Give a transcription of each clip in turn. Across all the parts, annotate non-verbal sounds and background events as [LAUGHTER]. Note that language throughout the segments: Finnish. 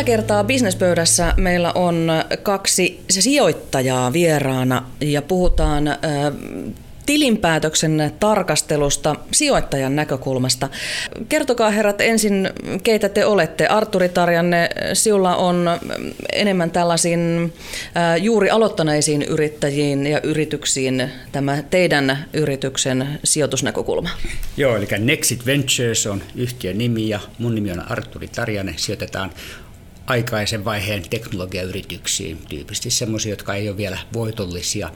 Tällä kertaa bisnespöydässä meillä on kaksi sijoittajaa vieraana ja puhutaan tilinpäätöksen tarkastelusta sijoittajan näkökulmasta. Kertokaa herrat ensin, keitä te olette. Arturi Tarjanne, sinulla on enemmän tällaisiin juuri aloittaneisiin yrittäjiin ja yrityksiin tämä teidän yrityksen sijoitusnäkökulma. Joo, eli Nexit Ventures on yhtiön nimi ja mun nimi on Arturi Tarjanne. Sijoitetaan aikaisen vaiheen teknologiayrityksiin, tyypillisesti sellaisia, jotka ei ole vielä voitollisia,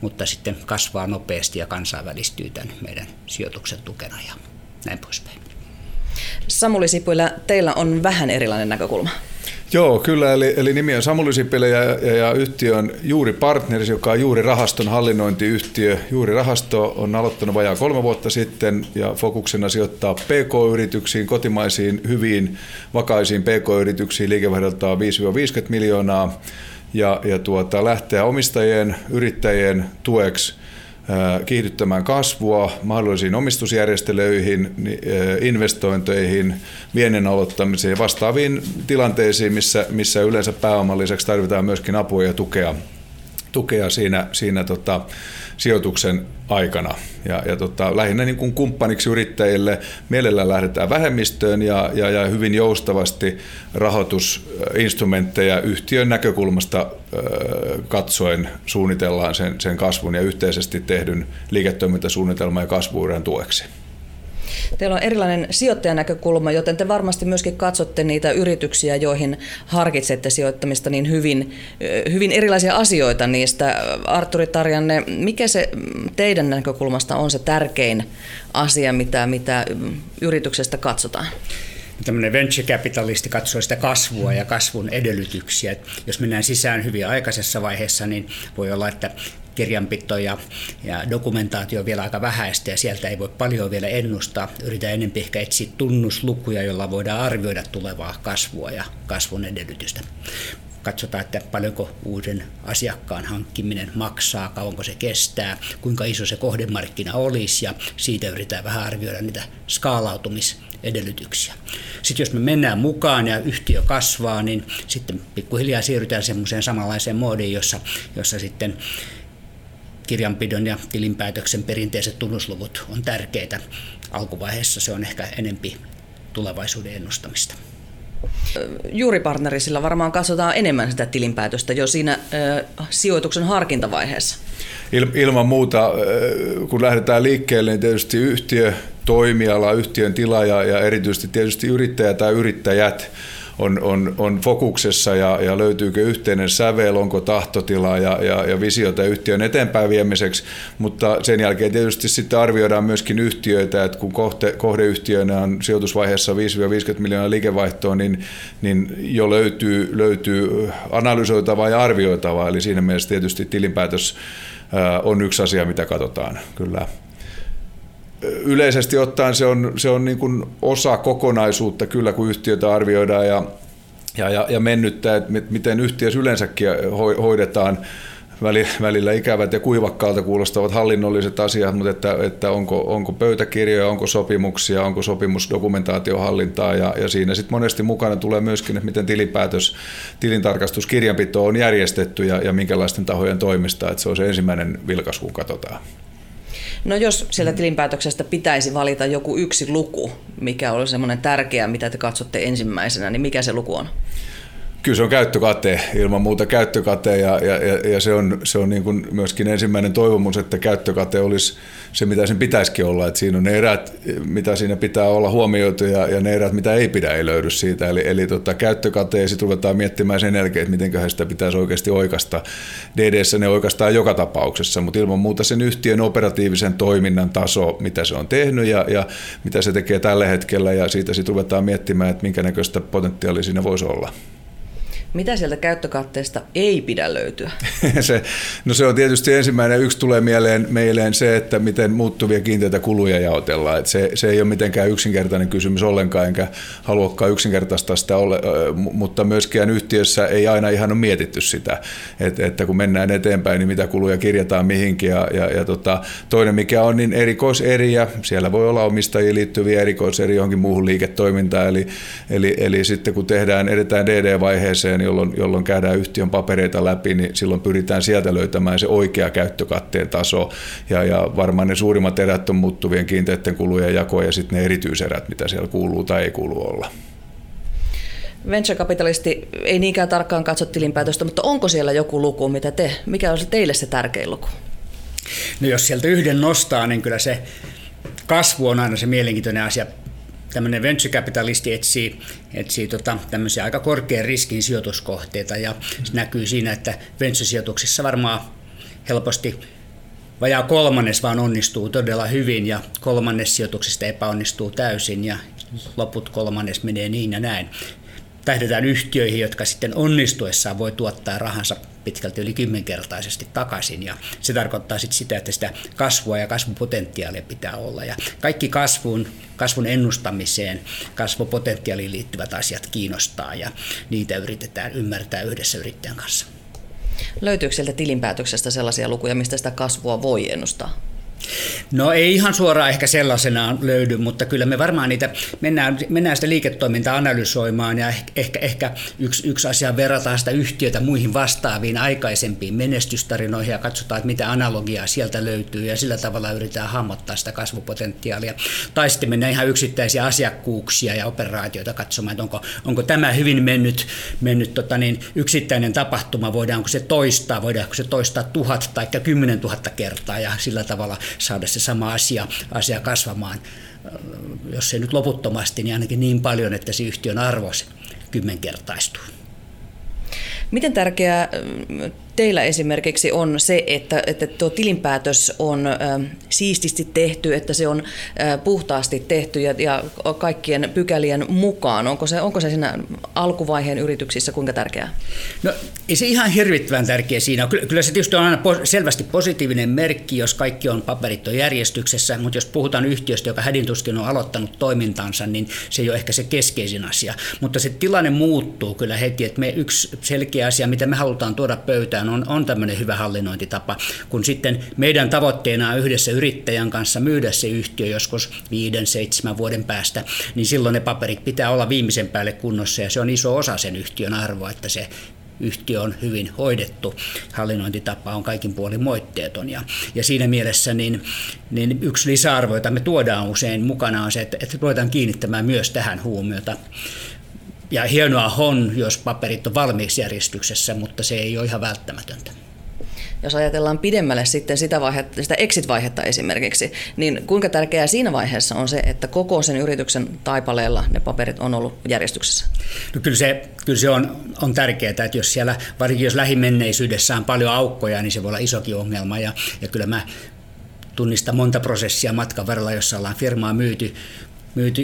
mutta sitten kasvaa nopeasti ja kansainvälistyy tämän meidän sijoituksen tukena ja näin poispäin. Samuli Sipulä, teillä on vähän erilainen näkökulma. Joo, kyllä. Eli, eli nimi on Samuli ja, ja, ja yhtiö on Juuri Partners, joka on Juuri rahaston hallinnointiyhtiö. Juuri rahasto on aloittanut vajaa kolme vuotta sitten ja fokuksena sijoittaa PK-yrityksiin, kotimaisiin, hyviin, vakaisiin PK-yrityksiin liikevaihdoltaan 5-50 miljoonaa ja, ja tuota, lähteä omistajien, yrittäjien tueksi – kiihdyttämään kasvua mahdollisiin omistusjärjestelyihin, investointeihin, viennin aloittamiseen ja vastaaviin tilanteisiin, missä, missä yleensä pääoman lisäksi tarvitaan myöskin apua ja tukea, tukea siinä, siinä tota, sijoituksen aikana. Ja, ja tota, lähinnä niin kuin kumppaniksi yrittäjille mielellään lähdetään vähemmistöön ja, ja, ja hyvin joustavasti rahoitusinstrumentteja yhtiön näkökulmasta katsoen suunnitellaan sen, sen kasvun ja yhteisesti tehdyn liiketoimintasuunnitelman ja kasvuuran tueksi. Teillä on erilainen sijoittajanäkökulma, joten te varmasti myöskin katsotte niitä yrityksiä, joihin harkitsette sijoittamista niin hyvin, hyvin erilaisia asioita niistä. Arturi Tarjanne, mikä se teidän näkökulmasta on se tärkein asia, mitä, mitä yrityksestä katsotaan? tämmöinen venture capitalisti katsoo sitä kasvua ja kasvun edellytyksiä. Et jos mennään sisään hyvin aikaisessa vaiheessa, niin voi olla, että kirjanpito ja, ja dokumentaatio on vielä aika vähäistä ja sieltä ei voi paljon vielä ennustaa. Yritän enempi ehkä etsiä tunnuslukuja, joilla voidaan arvioida tulevaa kasvua ja kasvun edellytystä katsotaan, että paljonko uuden asiakkaan hankkiminen maksaa, kauanko se kestää, kuinka iso se kohdemarkkina olisi ja siitä yritetään vähän arvioida niitä skaalautumisedellytyksiä. Sitten jos me mennään mukaan ja yhtiö kasvaa, niin sitten pikkuhiljaa siirrytään semmoiseen samanlaiseen moodiin, jossa, jossa sitten kirjanpidon ja tilinpäätöksen perinteiset tunnusluvut on tärkeitä. Alkuvaiheessa se on ehkä enempi tulevaisuuden ennustamista. Juuripartnerisilla varmaan katsotaan enemmän sitä tilinpäätöstä jo siinä sijoituksen harkintavaiheessa. ilman muuta, kun lähdetään liikkeelle, niin tietysti yhtiö, toimiala, yhtiön tila ja, ja erityisesti tietysti yrittäjä tai yrittäjät on, on, on fokuksessa ja, ja löytyykö yhteinen sävel, onko tahtotila ja, ja, ja visiota yhtiön eteenpäin viemiseksi, mutta sen jälkeen tietysti sitten arvioidaan myöskin yhtiöitä, että kun kohte, kohdeyhtiönä on sijoitusvaiheessa 5-50 miljoonaa liikevaihtoa, niin, niin jo löytyy, löytyy analysoitavaa ja arvioitavaa, eli siinä mielessä tietysti tilinpäätös on yksi asia, mitä katsotaan. Kyllä yleisesti ottaen se on, se on niin kuin osa kokonaisuutta kyllä, kun yhtiötä arvioidaan ja, ja, ja, ja mennyttää, että miten yhtiössä yleensäkin hoidetaan välillä ikävät ja kuivakkaalta kuulostavat hallinnolliset asiat, mutta että, että onko, onko pöytäkirjoja, onko sopimuksia, onko sopimusdokumentaatiohallintaa ja, ja siinä sitten monesti mukana tulee myöskin, että miten tilinpäätös, tilintarkastus, kirjanpito on järjestetty ja, ja minkälaisten tahojen toimista, että se on se ensimmäinen vilkas, kun katsotaan. No jos sieltä tilinpäätöksestä pitäisi valita joku yksi luku, mikä olisi semmoinen tärkeä, mitä te katsotte ensimmäisenä, niin mikä se luku on? Kyllä se on käyttökate, ilman muuta käyttökate ja, ja, ja se on, se on niin kuin myöskin ensimmäinen toivomus, että käyttökate olisi se, mitä sen pitäisikin olla. Että siinä on ne erät, mitä siinä pitää olla huomioitu ja, ja ne erät, mitä ei pidä, ei löydy siitä. Eli, eli tota, käyttökate ja sitten ruvetaan miettimään sen jälkeen, että miten sitä pitäisi oikeasti oikasta. DDssä ne oikeastaan joka tapauksessa, mutta ilman muuta sen yhtiön operatiivisen toiminnan taso, mitä se on tehnyt ja, ja mitä se tekee tällä hetkellä ja siitä sitten ruvetaan miettimään, että minkä näköistä potentiaalia siinä voisi olla Mitä sieltä käyttökatteesta ei pidä löytyä? [LAUGHS] se, no se on tietysti ensimmäinen. Yksi tulee mieleen, mieleen se, että miten muuttuvia kiinteitä kuluja jaotellaan. Et se, se ei ole mitenkään yksinkertainen kysymys ollenkaan, enkä haluakaan yksinkertaistaa sitä, ole, mutta myöskään yhtiössä ei aina ihan ole mietitty sitä, että, että kun mennään eteenpäin, niin mitä kuluja kirjataan mihinkin. Ja, ja, ja tota, toinen mikä on, niin erikoiseriä. Siellä voi olla omistajiin liittyviä erikoiseriä johonkin muuhun liiketoimintaan. Eli, eli, eli sitten kun tehdään, edetään DD-vaiheeseen, jolloin, jolloin käydään yhtiön papereita läpi, niin silloin pyritään sieltä löytämään se oikea käyttökatteen taso. Ja, ja varmaan ne suurimmat erät on muuttuvien kiinteiden kulujen jako ja sitten ne erityiserät, mitä siellä kuuluu tai ei kuulu olla. Venture-kapitalisti ei niinkään tarkkaan katso tilinpäätöstä, mutta onko siellä joku luku, mitä te, mikä on se teille se tärkein luku? No jos sieltä yhden nostaa, niin kyllä se kasvu on aina se mielenkiintoinen asia tämmöinen venture-kapitalisti etsii, etsii tota, tämmöisiä aika korkean riskin sijoituskohteita ja se näkyy siinä, että venture-sijoituksissa varmaan helposti vajaa kolmannes vaan onnistuu todella hyvin ja kolmannes sijoituksista epäonnistuu täysin ja loput kolmannes menee niin ja näin. Tähdetään yhtiöihin, jotka sitten onnistuessaan voi tuottaa rahansa pitkälti yli kymmenkertaisesti takaisin. Ja se tarkoittaa sitten sitä, että sitä kasvua ja kasvupotentiaalia pitää olla. Ja kaikki kasvun, kasvun ennustamiseen, kasvupotentiaaliin liittyvät asiat kiinnostaa ja niitä yritetään ymmärtää yhdessä yrittäjän kanssa. Löytyykö sieltä tilinpäätöksestä sellaisia lukuja, mistä sitä kasvua voi ennustaa? No ei ihan suoraan ehkä sellaisenaan löydy, mutta kyllä me varmaan niitä mennään, mennään sitä liiketoimintaa analysoimaan ja ehkä, ehkä yksi, yksi asia verrataan sitä yhtiötä muihin vastaaviin aikaisempiin menestystarinoihin ja katsotaan, että mitä analogiaa sieltä löytyy ja sillä tavalla yritetään hahmottaa sitä kasvupotentiaalia. Tai sitten mennään ihan yksittäisiä asiakkuuksia ja operaatioita katsomaan, että onko, onko tämä hyvin mennyt, mennyt tota niin, yksittäinen tapahtuma, voidaanko se toistaa, voidaanko se toistaa tuhat tai kymmenen tuhatta kertaa ja sillä tavalla saada se sama asia, asia kasvamaan, jos ei nyt loputtomasti, niin ainakin niin paljon, että se yhtiön arvo kymmenkertaistuu. Miten tärkeää teillä esimerkiksi on se, että, että tuo tilinpäätös on ä, siististi tehty, että se on ä, puhtaasti tehty ja, ja kaikkien pykälien mukaan? Onko se, onko se siinä alkuvaiheen yrityksissä kuinka tärkeää? No ei se ihan hirvittävän tärkeä siinä. Kyllä, kyllä se tietysti on aina selvästi positiivinen merkki, jos kaikki on paperit on järjestyksessä, mutta jos puhutaan yhtiöstä, joka hädintuskin on aloittanut toimintansa, niin se ei ole ehkä se keskeisin asia. Mutta se tilanne muuttuu kyllä heti, että me yksi selkeä asia, mitä me halutaan tuoda pöytään, on, on tämmöinen hyvä hallinnointitapa, kun sitten meidän tavoitteena on yhdessä yrittäjän kanssa myydä se yhtiö joskus viiden, seitsemän vuoden päästä, niin silloin ne paperit pitää olla viimeisen päälle kunnossa ja se on iso osa sen yhtiön arvoa, että se yhtiö on hyvin hoidettu, hallinnointitapa on kaikin puolin moitteeton. Ja, ja siinä mielessä niin, niin yksi lisäarvo, jota me tuodaan usein mukana, on se, että, että ruvetaan kiinnittämään myös tähän huomiota ja hienoa on, jos paperit on valmiiksi järjestyksessä, mutta se ei ole ihan välttämätöntä. Jos ajatellaan pidemmälle sitten sitä, vaihetta, sitä exit-vaihetta esimerkiksi, niin kuinka tärkeää siinä vaiheessa on se, että koko sen yrityksen taipaleella ne paperit on ollut järjestyksessä? No kyllä se, kyllä se on, on tärkeää, että jos siellä, varsinkin jos lähimenneisyydessä on paljon aukkoja, niin se voi olla isokin ongelma. Ja, ja kyllä mä tunnistan monta prosessia matkan varrella, jossa ollaan firmaa myyty, myyty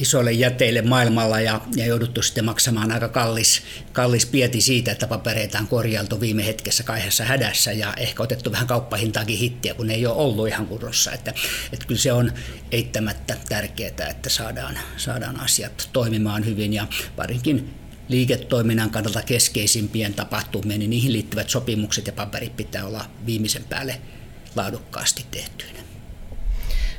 isoille jäteille maailmalla ja, ja jouduttu sitten maksamaan aika kallis, kallis pieti siitä, että papereita on korjailtu viime hetkessä kahdessa hädässä ja ehkä otettu vähän kauppahintaakin hittiä, kun ei ole ollut ihan kunnossa. Että, että kyllä se on eittämättä tärkeää, että saadaan, saadaan asiat toimimaan hyvin ja varsinkin liiketoiminnan kannalta keskeisimpien tapahtumien, niin niihin liittyvät sopimukset ja paperit pitää olla viimeisen päälle laadukkaasti tehtyinä.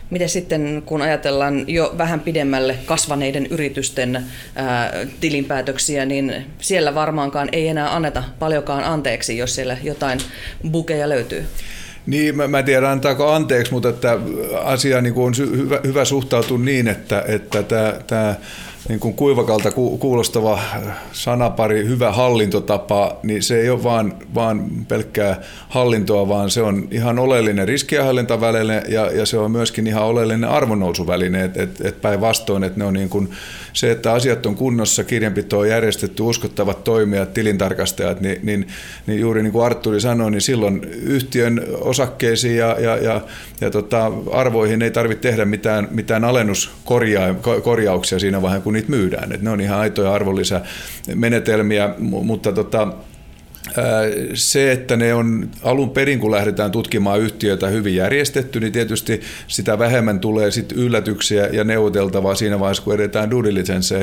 Miten sitten, kun ajatellaan jo vähän pidemmälle kasvaneiden yritysten ää, tilinpäätöksiä, niin siellä varmaankaan ei enää anneta paljonkaan anteeksi, jos siellä jotain bukeja löytyy? Niin, mä, mä tiedän antaako anteeksi, mutta että asia niin on hyvä, hyvä suhtautua niin, että, että tämä niin kuin kuivakalta kuulostava sanapari, hyvä hallintotapa, niin se ei ole vaan, vaan pelkkää hallintoa, vaan se on ihan oleellinen riskienhallintaväline ja, ja se on myöskin ihan oleellinen arvonnousuväline, että et, et päinvastoin, että ne on niin kuin se, että asiat on kunnossa, kirjanpito on järjestetty, uskottavat toimijat, tilintarkastajat, niin, niin, niin juuri niin kuin Arturi sanoi, niin silloin yhtiön osakkeisiin ja, ja, ja, ja tota, arvoihin ei tarvitse tehdä mitään, mitään alennuskorjauksia siinä vaiheessa, kun niitä myydään. Et ne on ihan aitoja arvonlisämenetelmiä, mutta tota, se, että ne on alun perin, kun lähdetään tutkimaan yhtiötä hyvin järjestetty, niin tietysti sitä vähemmän tulee sit yllätyksiä ja neuvoteltavaa siinä vaiheessa, kun edetään due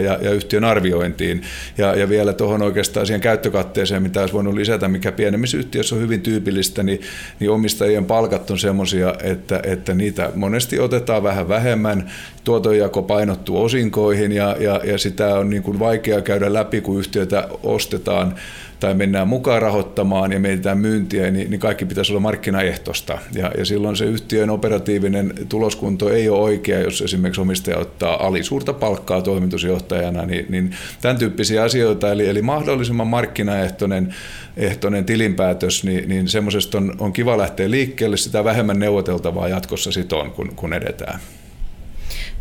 ja, ja yhtiön arviointiin. Ja, ja vielä tuohon oikeastaan siihen käyttökatteeseen, mitä olisi voinut lisätä, mikä pienemmissä yhtiöissä on hyvin tyypillistä, niin, niin omistajien palkat on semmoisia, että, että niitä monesti otetaan vähän vähemmän, tuotonjako painottuu osinkoihin ja, ja, ja sitä on niin kuin vaikea käydä läpi, kun yhtiötä ostetaan tai mennään mukaan rahoittamaan ja mietitään myyntiä, niin, niin kaikki pitäisi olla markkinaehtoista. Ja, ja silloin se yhtiön operatiivinen tuloskunto ei ole oikea, jos esimerkiksi omistaja ottaa alisuurta palkkaa toimitusjohtajana, niin, niin tämän tyyppisiä asioita, eli, eli mahdollisimman markkinaehtoinen ehtoinen tilinpäätös, niin, niin semmoisesta on, on kiva lähteä liikkeelle, sitä vähemmän neuvoteltavaa jatkossa sit on, kun, kun edetään.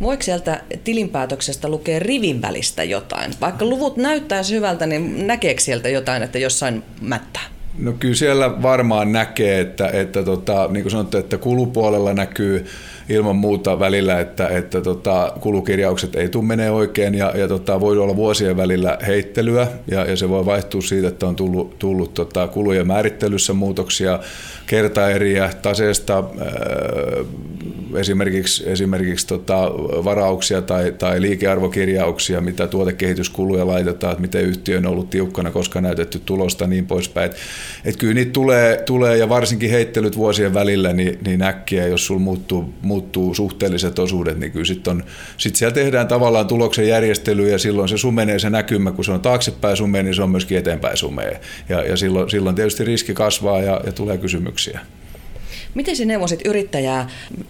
Voiko sieltä tilinpäätöksestä lukea rivin välistä jotain? Vaikka luvut näyttää hyvältä, niin näkeekö sieltä jotain, että jossain mättää? No kyllä siellä varmaan näkee, että, että tota, niin kuin sanottu, että kulupuolella näkyy ilman muuta välillä, että, että tota, kulukirjaukset ei tule menee oikein ja, ja tota, voi olla vuosien välillä heittelyä ja, ja se voi vaihtua siitä, että on tullut, tullut tota, kulujen määrittelyssä muutoksia, kertaeriä, taseesta äh, esimerkiksi, esimerkiksi tota, varauksia tai, tai liikearvokirjauksia, mitä tuotekehityskuluja laitetaan, että miten yhtiö on ollut tiukkana, koska näytetty tulosta niin poispäin. Et, kyllä niitä tulee, tulee ja varsinkin heittelyt vuosien välillä niin, niin äkkiä, jos sulla muuttuu, muuttuu suhteelliset osuudet, niin kyllä sitten sit siellä tehdään tavallaan tuloksen järjestely ja silloin se sumenee se näkymä, kun se on taaksepäin sumee, niin se on myöskin eteenpäin sumee. Ja, ja silloin, silloin tietysti riski kasvaa ja, ja tulee kysymyksiä. Miten se neuvosit yrittäjää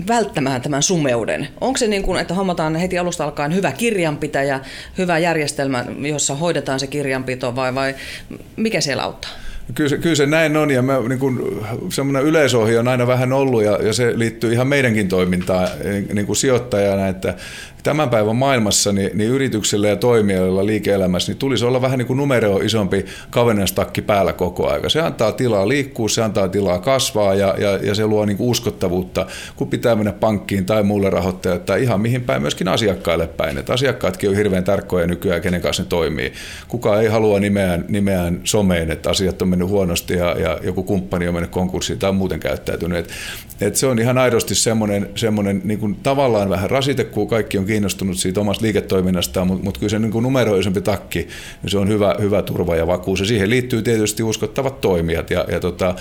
välttämään tämän sumeuden? Onko se niin kuin, että hommataan heti alusta alkaen hyvä kirjanpitäjä, hyvä järjestelmä, jossa hoidetaan se kirjanpito vai, vai mikä siellä auttaa? Kyllä se, kyllä se näin on ja me, niin kuin, semmoinen yleisohje on aina vähän ollut ja, ja se liittyy ihan meidänkin toimintaan niin kuin sijoittajana, että tämän päivän maailmassa niin, niin yrityksillä ja toimijoilla liike-elämässä niin tulisi olla vähän niin kuin numero isompi kavennestakki päällä koko aika. Se antaa tilaa liikkua, se antaa tilaa kasvaa ja, ja, ja se luo niin kuin uskottavuutta, kun pitää mennä pankkiin tai muulle rahoittajalle tai ihan mihin päin myöskin asiakkaille päin. Et asiakkaatkin on hirveän tarkkoja nykyään, kenen kanssa ne toimii. Kuka ei halua nimeään, nimeään someen, että asiat on mennyt huonosti ja, ja joku kumppani on mennyt konkurssiin tai muuten käyttäytynyt. Et, et se on ihan aidosti semmoinen, semmoinen niin kuin tavallaan vähän rasite, kun kaikki on kiinnostunut siitä omasta liiketoiminnastaan, mutta, mutta kyllä se niin numeroisempi takki, niin se on hyvä, hyvä turva ja vakuus. Ja siihen liittyy tietysti uskottavat toimijat ja, ja tota,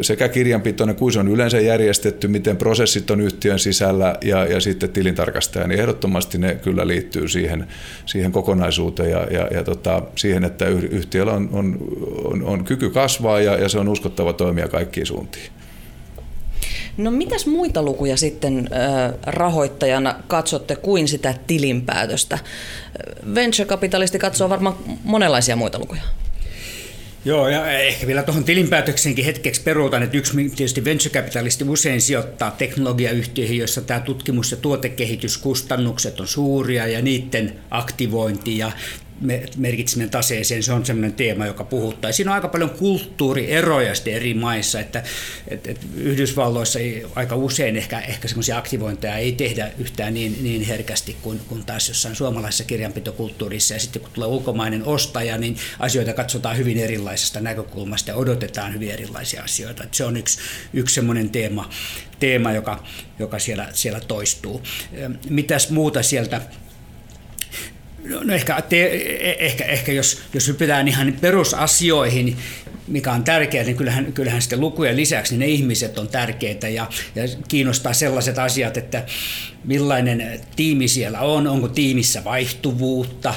sekä kirjanpitoinen kuin se on yleensä järjestetty, miten prosessit on yhtiön sisällä ja, ja sitten tilintarkastaja, niin ehdottomasti ne kyllä liittyy siihen, siihen kokonaisuuteen ja, ja, ja tota, siihen, että yhtiöllä on, on, on, on kyky kasvaa ja, ja se on uskottava toimija kaikkiin suuntiin. No mitäs muita lukuja sitten rahoittajana katsotte kuin sitä tilinpäätöstä? Venture-kapitalisti katsoo varmaan monenlaisia muita lukuja. Joo, ja ehkä vielä tuohon tilinpäätöksenkin hetkeksi peruutan, että yksi tietysti venture-kapitalisti usein sijoittaa teknologiayhtiöihin, joissa tämä tutkimus- ja tuotekehityskustannukset on suuria ja niiden aktivointi ja merkitseminen taseeseen, se on sellainen teema, joka puhuttaa. Siinä on aika paljon kulttuurieroja eri maissa, että, että, että Yhdysvalloissa ei, aika usein ehkä, ehkä semmoisia aktivointeja ei tehdä yhtään niin, niin herkästi kuin, kuin taas jossain suomalaisessa kirjanpitokulttuurissa. Ja sitten kun tulee ulkomainen ostaja, niin asioita katsotaan hyvin erilaisesta näkökulmasta ja odotetaan hyvin erilaisia asioita. Että se on yksi, yksi semmoinen teema, teema joka, joka siellä, siellä toistuu. Mitäs muuta sieltä No, no ehkä, te, ehkä, ehkä jos, jos hypätään ihan perusasioihin, mikä on tärkeää, niin kyllähän, kyllähän sitten lukujen lisäksi niin ne ihmiset on tärkeitä ja, ja kiinnostaa sellaiset asiat, että millainen tiimi siellä on, onko tiimissä vaihtuvuutta,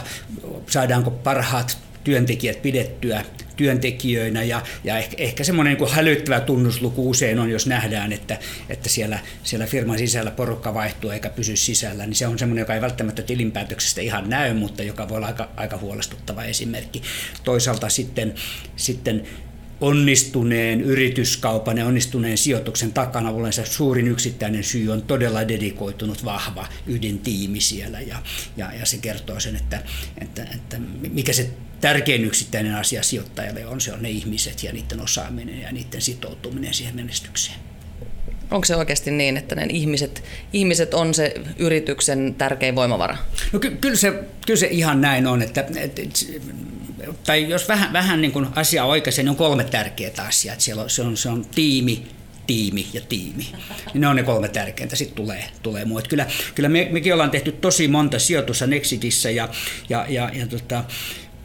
saadaanko parhaat työntekijät pidettyä työntekijöinä. Ja, ja ehkä, ehkä semmoinen niin hälyttävä tunnusluku usein on, jos nähdään, että, että siellä, siellä firman sisällä porukka vaihtuu eikä pysy sisällä, niin se on semmoinen, joka ei välttämättä tilinpäätöksestä ihan näy, mutta joka voi olla aika, aika huolestuttava esimerkki. Toisaalta sitten, sitten onnistuneen yrityskaupan ja onnistuneen sijoituksen takana olensa suurin yksittäinen syy on todella dedikoitunut vahva ydintiimi siellä. Ja, ja, ja se kertoo sen, että, että, että mikä se tärkein yksittäinen asia sijoittajalle on, se on ne ihmiset ja niiden osaaminen ja niiden sitoutuminen siihen menestykseen. Onko se oikeasti niin, että ne ihmiset, ihmiset on se yrityksen tärkein voimavara? No ky- kyllä, se, kyllä se ihan näin on, että, että tai jos vähän, vähän niin kuin asia oikein, niin on kolme tärkeää asiaa. Siellä on, se, on, se on tiimi, tiimi ja tiimi. Niin ne on ne kolme tärkeintä, sitten tulee, tulee muu. Kyllä, kyllä me, mekin ollaan tehty tosi monta sijoitusta Nexitissä ja, ja, ja, ja tota,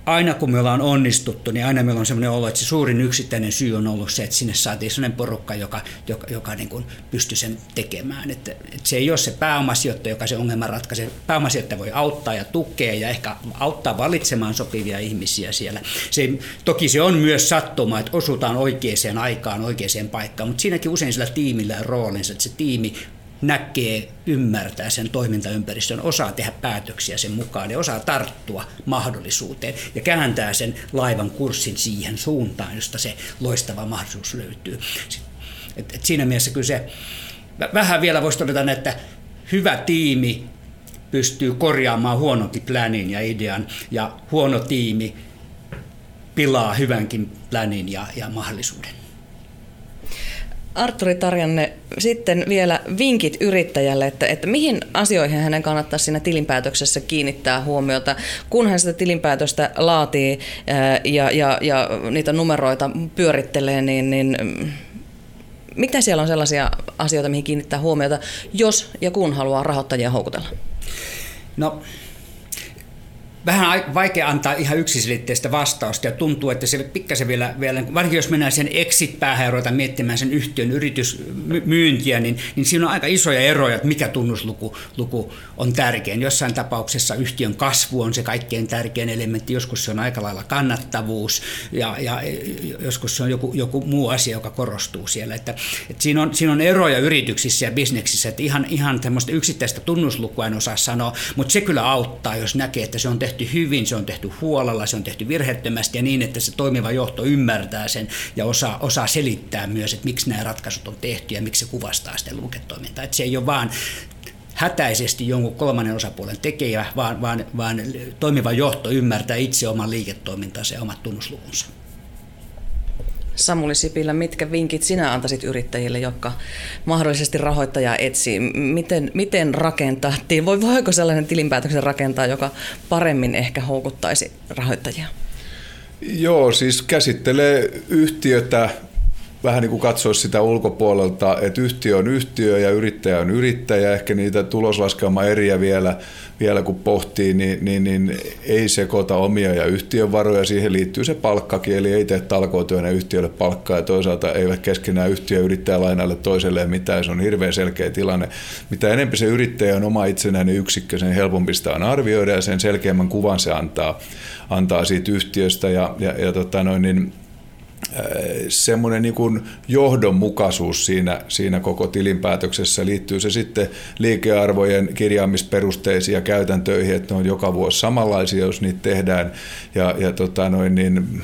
aina kun me ollaan onnistuttu, niin aina meillä on sellainen olo, että se suurin yksittäinen syy on ollut se, että sinne saatiin sellainen porukka, joka, joka, joka niin kuin pystyi sen tekemään. Että, että se ei ole se pääomasijoittaja, joka se ongelma ratkaisee. Pääomasijoittaja voi auttaa ja tukea ja ehkä auttaa valitsemaan sopivia ihmisiä siellä. Se, toki se on myös sattuma, että osutaan oikeaan aikaan, oikeaan paikkaan, mutta siinäkin usein sillä tiimillä on roolinsa, että se tiimi näkee, ymmärtää sen toimintaympäristön, osaa tehdä päätöksiä sen mukaan ja osaa tarttua mahdollisuuteen ja kääntää sen laivan kurssin siihen suuntaan, josta se loistava mahdollisuus löytyy. Et, et siinä mielessä kyllä se, vähän vielä voisi todeta, että hyvä tiimi pystyy korjaamaan huononkin planin ja idean ja huono tiimi pilaa hyvänkin planin ja, ja mahdollisuuden. Arturi Tarjanne, sitten vielä vinkit yrittäjälle, että, että mihin asioihin hänen kannattaa siinä tilinpäätöksessä kiinnittää huomiota, kun hän sitä tilinpäätöstä laatii ja, ja, ja niitä numeroita pyörittelee, niin, niin mitä siellä on sellaisia asioita, mihin kiinnittää huomiota, jos ja kun haluaa rahoittajia houkutella? No vähän vaikea antaa ihan yksiselitteistä vastausta ja tuntuu, että se pikkasen vielä, vielä varsinkin jos mennään sen exit-päähän ja ruvetaan miettimään sen yhtiön yritysmyyntiä, niin, niin siinä on aika isoja eroja, että mikä tunnusluku luku on tärkein. Jossain tapauksessa yhtiön kasvu on se kaikkein tärkein elementti, joskus se on aika lailla kannattavuus ja, ja joskus se on joku, joku muu asia, joka korostuu siellä. Että, että siinä, on, siinä on eroja yrityksissä ja bisneksissä, että ihan, ihan tämmöistä yksittäistä tunnuslukua en osaa sanoa, mutta se kyllä auttaa, jos näkee, että se on tehty tehty hyvin, se on tehty huolella, se on tehty virheettömästi ja niin, että se toimiva johto ymmärtää sen ja osaa, osaa selittää myös, että miksi nämä ratkaisut on tehty ja miksi se kuvastaa sitä liiketoimintaa. Että se ei ole vaan hätäisesti jonkun kolmannen osapuolen tekijä, vaan, vaan, vaan toimiva johto ymmärtää itse oman liiketoimintansa ja omat tunnuslukunsa. Samuli Sipilä, mitkä vinkit sinä antaisit yrittäjille, jotka mahdollisesti rahoittajaa etsii? Miten, miten rakentaa? Voi, voiko sellainen tilinpäätöksen rakentaa, joka paremmin ehkä houkuttaisi rahoittajia? Joo, siis käsittelee yhtiötä vähän niin kuin katsoa sitä ulkopuolelta, että yhtiö on yhtiö ja yrittäjä on yrittäjä, ehkä niitä tuloslaskelma eriä vielä, vielä kun pohtii, niin, niin, niin ei sekoita omia ja yhtiön varoja, siihen liittyy se palkkakin, eli ei tee talkootyönä yhtiölle palkkaa ja toisaalta eivät keskenään yhtiö yrittää lainalle toiselleen mitään, se on hirveän selkeä tilanne. Mitä enemmän se yrittäjä on oma itsenäinen yksikkö, sen helpompi sitä on arvioida ja sen selkeämmän kuvan se antaa, antaa siitä yhtiöstä. Ja, ja, ja tota noin, niin semmoinen niin kuin johdonmukaisuus siinä, siinä koko tilinpäätöksessä. Liittyy se sitten liikearvojen kirjaamisperusteisiin ja käytäntöihin, että ne on joka vuosi samanlaisia, jos niitä tehdään. Ja, ja tota noin, niin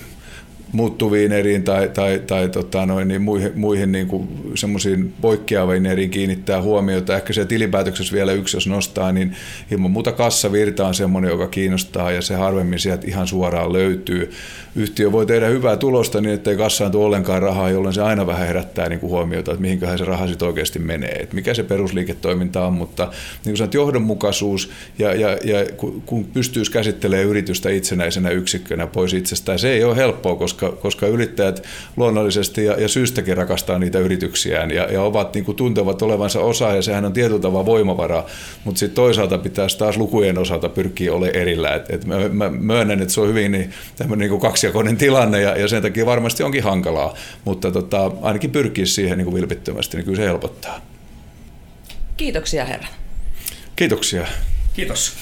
muuttuviin eriin tai, tai, tai tota noin, niin muihin, muihin niin kuin semmoisiin poikkeaviin eriin kiinnittää huomiota. Ehkä se tilinpäätöksessä vielä yksi, jos nostaa, niin ilman muuta kassavirta on semmoinen, joka kiinnostaa ja se harvemmin sieltä ihan suoraan löytyy. Yhtiö voi tehdä hyvää tulosta niin, ettei kassaan tule ollenkaan rahaa, jolloin se aina vähän herättää niin kuin huomiota, että mihinköhän se raha sitten oikeasti menee, että mikä se perusliiketoiminta on, mutta niin kuin sanot, johdonmukaisuus ja, ja, ja kun pystyisi käsittelemään yritystä itsenäisenä yksikkönä pois itsestään, se ei ole helppoa, koska koska, koska yrittäjät luonnollisesti ja, ja syystäkin rakastaa niitä yrityksiään ja, ja ovat niin kuin tuntevat olevansa osa ja sehän on tietyllä tavalla voimavara, mutta sitten toisaalta pitäisi taas lukujen osalta pyrkiä olemaan erillä. Et, et mä, mä myönnän, että se on hyvin niin, tämmöinen niin kaksijakoinen tilanne ja, ja sen takia varmasti onkin hankalaa, mutta tota, ainakin pyrkii siihen niin kuin vilpittömästi, niin kyllä se helpottaa. Kiitoksia herra. Kiitoksia. Kiitos.